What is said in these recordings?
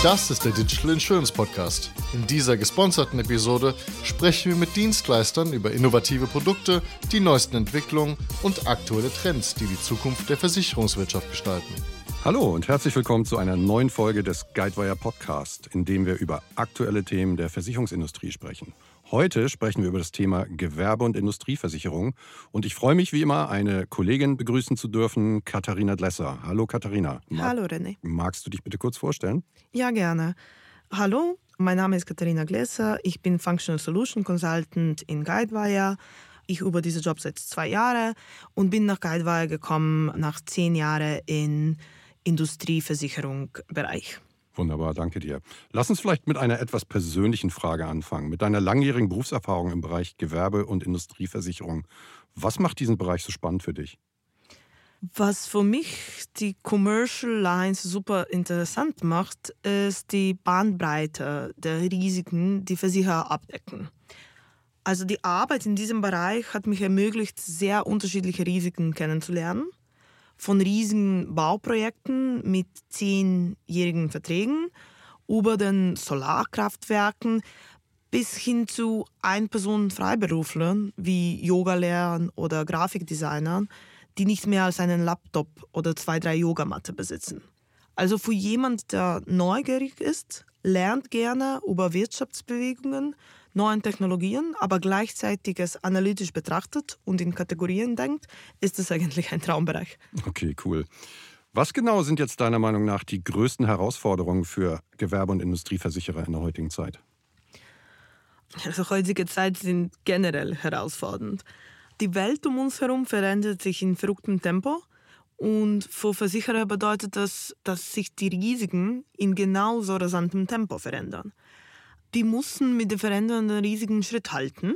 Das ist der Digital Insurance Podcast. In dieser gesponserten Episode sprechen wir mit Dienstleistern über innovative Produkte, die neuesten Entwicklungen und aktuelle Trends, die die Zukunft der Versicherungswirtschaft gestalten. Hallo und herzlich willkommen zu einer neuen Folge des Guidewire Podcast, in dem wir über aktuelle Themen der Versicherungsindustrie sprechen. Heute sprechen wir über das Thema Gewerbe- und Industrieversicherung und ich freue mich wie immer, eine Kollegin begrüßen zu dürfen, Katharina Dlesser. Hallo Katharina. Hallo René. Magst du dich bitte kurz vorstellen? Ja, gerne. Hallo, mein Name ist Katharina Gläser. Ich bin Functional Solution Consultant in Guidewire. Ich über diesen Job seit zwei Jahren und bin nach Guidewire gekommen nach zehn Jahren im Industrieversicherungsbereich. Wunderbar, danke dir. Lass uns vielleicht mit einer etwas persönlichen Frage anfangen. Mit deiner langjährigen Berufserfahrung im Bereich Gewerbe- und Industrieversicherung. Was macht diesen Bereich so spannend für dich? Was für mich die Commercial Lines super interessant macht, ist die Bandbreite der Risiken, die Versicherer abdecken. Also die Arbeit in diesem Bereich hat mich ermöglicht, sehr unterschiedliche Risiken kennenzulernen von riesigen Bauprojekten mit zehnjährigen Verträgen über den Solarkraftwerken bis hin zu Ein-Personen-Freiberuflern wie Yogalehrern oder Grafikdesignern, die nicht mehr als einen Laptop oder zwei, drei Yogamatte besitzen. Also für jemand, der neugierig ist, lernt gerne über Wirtschaftsbewegungen neuen Technologien, aber gleichzeitig es analytisch betrachtet und in Kategorien denkt, ist es eigentlich ein Traumbereich. Okay, cool. Was genau sind jetzt deiner Meinung nach die größten Herausforderungen für Gewerbe- und Industrieversicherer in der heutigen Zeit? Also heutige Zeit sind generell herausfordernd. Die Welt um uns herum verändert sich in verrücktem Tempo und für Versicherer bedeutet das, dass sich die Risiken in genauso rasantem Tempo verändern die mussten mit den verändernden Risiken Schritt halten,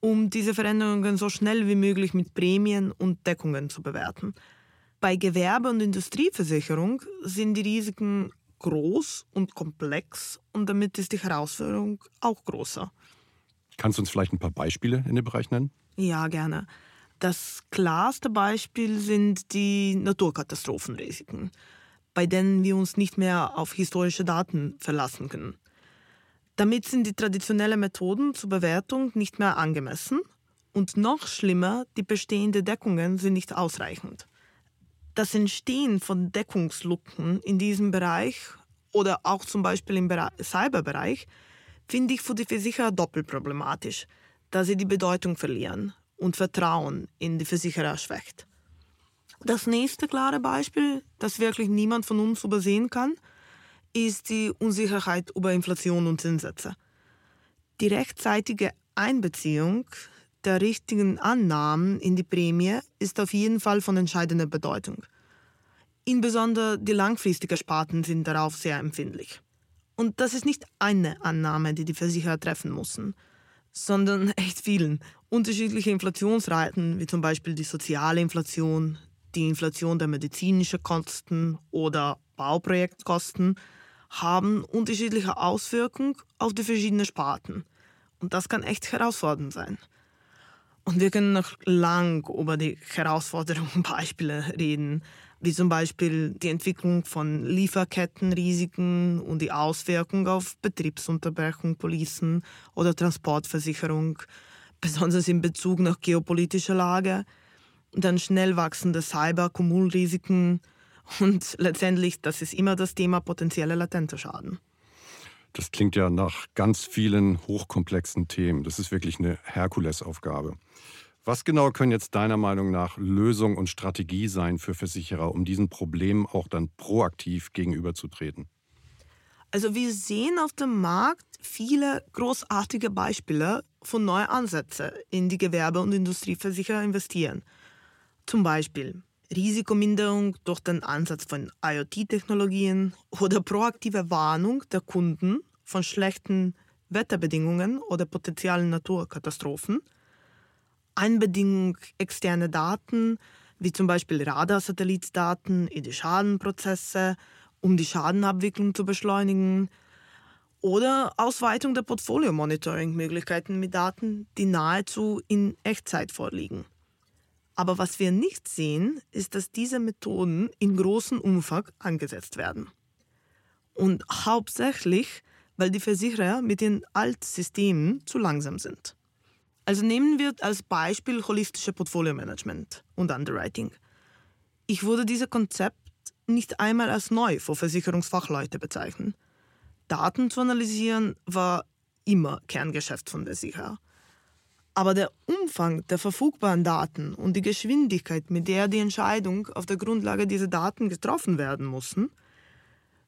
um diese Veränderungen so schnell wie möglich mit Prämien und Deckungen zu bewerten. Bei Gewerbe- und Industrieversicherung sind die Risiken groß und komplex und damit ist die Herausforderung auch größer. Kannst du uns vielleicht ein paar Beispiele in dem Bereich nennen? Ja, gerne. Das klarste Beispiel sind die Naturkatastrophenrisiken, bei denen wir uns nicht mehr auf historische Daten verlassen können. Damit sind die traditionellen Methoden zur Bewertung nicht mehr angemessen und noch schlimmer, die bestehenden Deckungen sind nicht ausreichend. Das Entstehen von Deckungslücken in diesem Bereich oder auch zum Beispiel im Cyberbereich finde ich für die Versicherer doppelt problematisch, da sie die Bedeutung verlieren und Vertrauen in die Versicherer schwächt. Das nächste klare Beispiel, das wirklich niemand von uns übersehen kann, ist die Unsicherheit über Inflation und Zinssätze. Die rechtzeitige Einbeziehung der richtigen Annahmen in die Prämie ist auf jeden Fall von entscheidender Bedeutung. Insbesondere die langfristigen Sparten sind darauf sehr empfindlich. Und das ist nicht eine Annahme, die die Versicherer treffen müssen, sondern echt vielen. Unterschiedliche Inflationsraten, wie zum Beispiel die soziale Inflation, die Inflation der medizinischen Kosten oder Bauprojektkosten, haben unterschiedliche Auswirkungen auf die verschiedenen Sparten. Und das kann echt herausfordernd sein. Und wir können noch lang über die Herausforderungen Beispiele reden, wie zum Beispiel die Entwicklung von Lieferkettenrisiken und die Auswirkungen auf Betriebsunterbrechung, Policen oder Transportversicherung, besonders in Bezug nach geopolitischer Lage, dann schnell wachsende Cyber-Kumulrisiken, und letztendlich, das ist immer das Thema potenzieller latenter Schaden. Das klingt ja nach ganz vielen hochkomplexen Themen. Das ist wirklich eine Herkulesaufgabe. Was genau können jetzt deiner Meinung nach Lösung und Strategie sein für Versicherer, um diesen Problemen auch dann proaktiv gegenüberzutreten? Also wir sehen auf dem Markt viele großartige Beispiele von neuen Ansätzen in die Gewerbe- und Industrieversicherer investieren. Zum Beispiel Risikominderung durch den Ansatz von IoT-Technologien oder proaktive Warnung der Kunden von schlechten Wetterbedingungen oder potenziellen Naturkatastrophen, Einbedingung externer Daten, wie zum Beispiel Radarsatellitdaten in die Schadenprozesse, um die Schadenabwicklung zu beschleunigen, oder Ausweitung der Portfolio-Monitoring-Möglichkeiten mit Daten, die nahezu in Echtzeit vorliegen. Aber was wir nicht sehen, ist, dass diese Methoden in großem Umfang angesetzt werden. Und hauptsächlich, weil die Versicherer mit den Altsystemen zu langsam sind. Also nehmen wir als Beispiel holistische Portfolio-Management und Underwriting. Ich würde dieses Konzept nicht einmal als neu für Versicherungsfachleute bezeichnen. Daten zu analysieren war immer Kerngeschäft von Versicherer. Aber der Umfang der verfügbaren Daten und die Geschwindigkeit, mit der die Entscheidung auf der Grundlage dieser Daten getroffen werden mussten,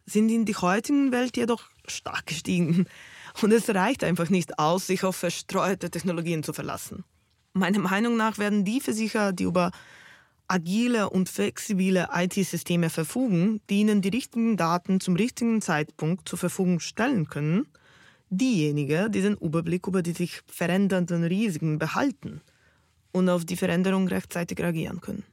sind in der heutigen Welt jedoch stark gestiegen. Und es reicht einfach nicht aus, sich auf verstreute Technologien zu verlassen. Meiner Meinung nach werden die Versicherer, die über agile und flexible IT-Systeme verfügen, die ihnen die richtigen Daten zum richtigen Zeitpunkt zur Verfügung stellen können, diejenigen, die den Überblick über die sich verändernden Risiken behalten und auf die Veränderung rechtzeitig reagieren können.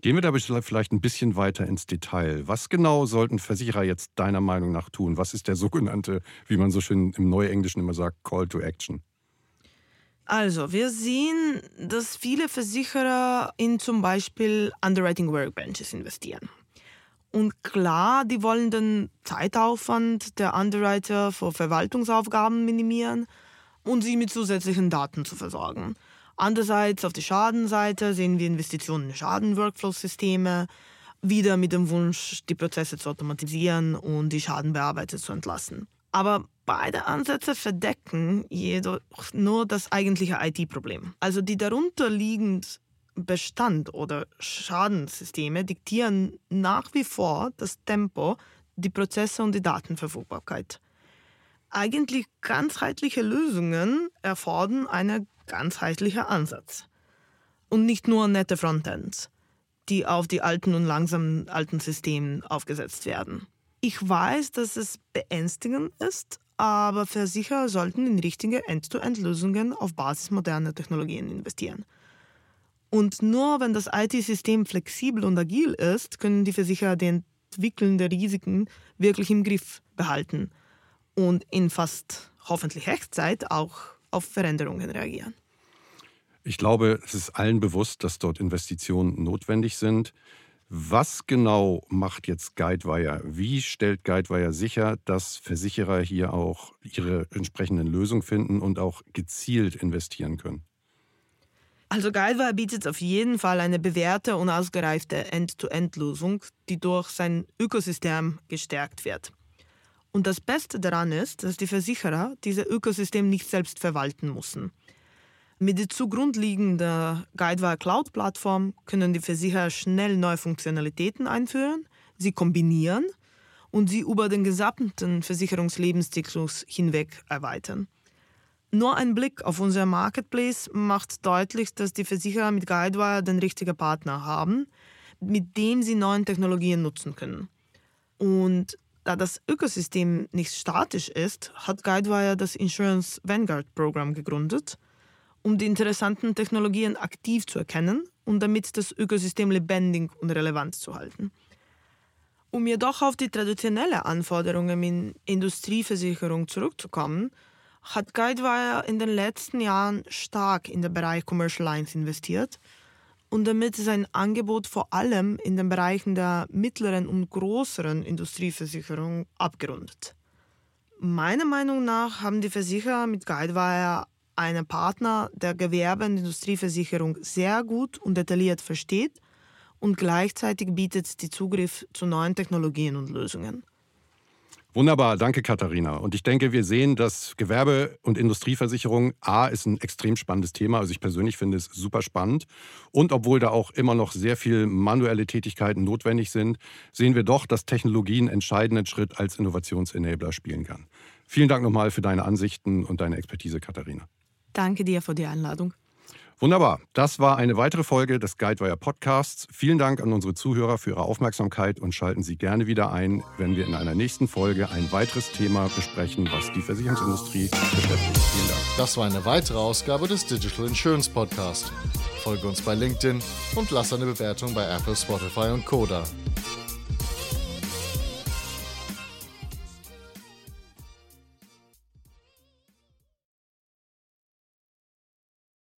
Gehen wir da vielleicht ein bisschen weiter ins Detail. Was genau sollten Versicherer jetzt deiner Meinung nach tun? Was ist der sogenannte, wie man so schön im Neuenglischen immer sagt, Call to Action? Also, wir sehen, dass viele Versicherer in zum Beispiel Underwriting Workbenches investieren. Und klar, die wollen den Zeitaufwand der Underwriter für Verwaltungsaufgaben minimieren und sie mit zusätzlichen Daten zu versorgen. Andererseits auf der Schadenseite sehen wir Investitionen in Schadenworkflow-Systeme, wieder mit dem Wunsch, die Prozesse zu automatisieren und die Schadenbearbeiter zu entlassen. Aber beide Ansätze verdecken jedoch nur das eigentliche IT-Problem. Also die darunterliegenden Bestand- oder Schadenssysteme diktieren nach wie vor das Tempo, die Prozesse und die Datenverfügbarkeit. Eigentlich ganzheitliche Lösungen erfordern einen ganzheitlichen Ansatz. Und nicht nur nette Frontends, die auf die alten und langsamen alten Systemen aufgesetzt werden. Ich weiß, dass es beängstigend ist, aber Versicherer sollten in richtige End-to-End-Lösungen auf Basis moderner Technologien investieren. Und nur wenn das IT-System flexibel und agil ist, können die Versicherer die Entwicklung der Risiken wirklich im Griff behalten und in fast hoffentlich Echtzeit auch auf Veränderungen reagieren. Ich glaube, es ist allen bewusst, dass dort Investitionen notwendig sind. Was genau macht jetzt Guidewire? Wie stellt Guidewire sicher, dass Versicherer hier auch ihre entsprechenden Lösungen finden und auch gezielt investieren können? Also Guidewire bietet auf jeden Fall eine bewährte und ausgereifte End-to-End-Lösung, die durch sein Ökosystem gestärkt wird. Und das Beste daran ist, dass die Versicherer dieses Ökosystem nicht selbst verwalten müssen. Mit der zugrunde liegenden Guidewire Cloud-Plattform können die Versicherer schnell neue Funktionalitäten einführen, sie kombinieren und sie über den gesamten Versicherungslebenszyklus hinweg erweitern. Nur ein Blick auf unser Marketplace macht deutlich, dass die Versicherer mit Guidewire den richtigen Partner haben, mit dem sie neue Technologien nutzen können. Und da das Ökosystem nicht statisch ist, hat Guidewire das Insurance Vanguard Programm gegründet – um die interessanten Technologien aktiv zu erkennen und damit das Ökosystem lebendig und relevant zu halten. Um jedoch auf die traditionellen Anforderungen in Industrieversicherung zurückzukommen, hat Guidewire in den letzten Jahren stark in den Bereich Commercial Lines investiert und damit sein Angebot vor allem in den Bereichen der mittleren und größeren Industrieversicherung abgerundet. Meiner Meinung nach haben die Versicherer mit Guidewire einen Partner der Gewerbe- und Industrieversicherung sehr gut und detailliert versteht und gleichzeitig bietet die Zugriff zu neuen Technologien und Lösungen. Wunderbar, danke Katharina. Und ich denke, wir sehen, dass Gewerbe- und Industrieversicherung A ist ein extrem spannendes Thema. Also ich persönlich finde es super spannend. Und obwohl da auch immer noch sehr viel manuelle Tätigkeiten notwendig sind, sehen wir doch, dass Technologie einen entscheidenden Schritt als Innovationsenabler spielen kann. Vielen Dank nochmal für deine Ansichten und deine Expertise, Katharina. Danke dir für die Einladung. Wunderbar. Das war eine weitere Folge des Guidewire Podcasts. Vielen Dank an unsere Zuhörer für ihre Aufmerksamkeit und schalten Sie gerne wieder ein, wenn wir in einer nächsten Folge ein weiteres Thema besprechen, was die Versicherungsindustrie beschäftigt. Vielen Dank. Das war eine weitere Ausgabe des Digital Insurance Podcast. Folge uns bei LinkedIn und lass eine Bewertung bei Apple, Spotify und Koda.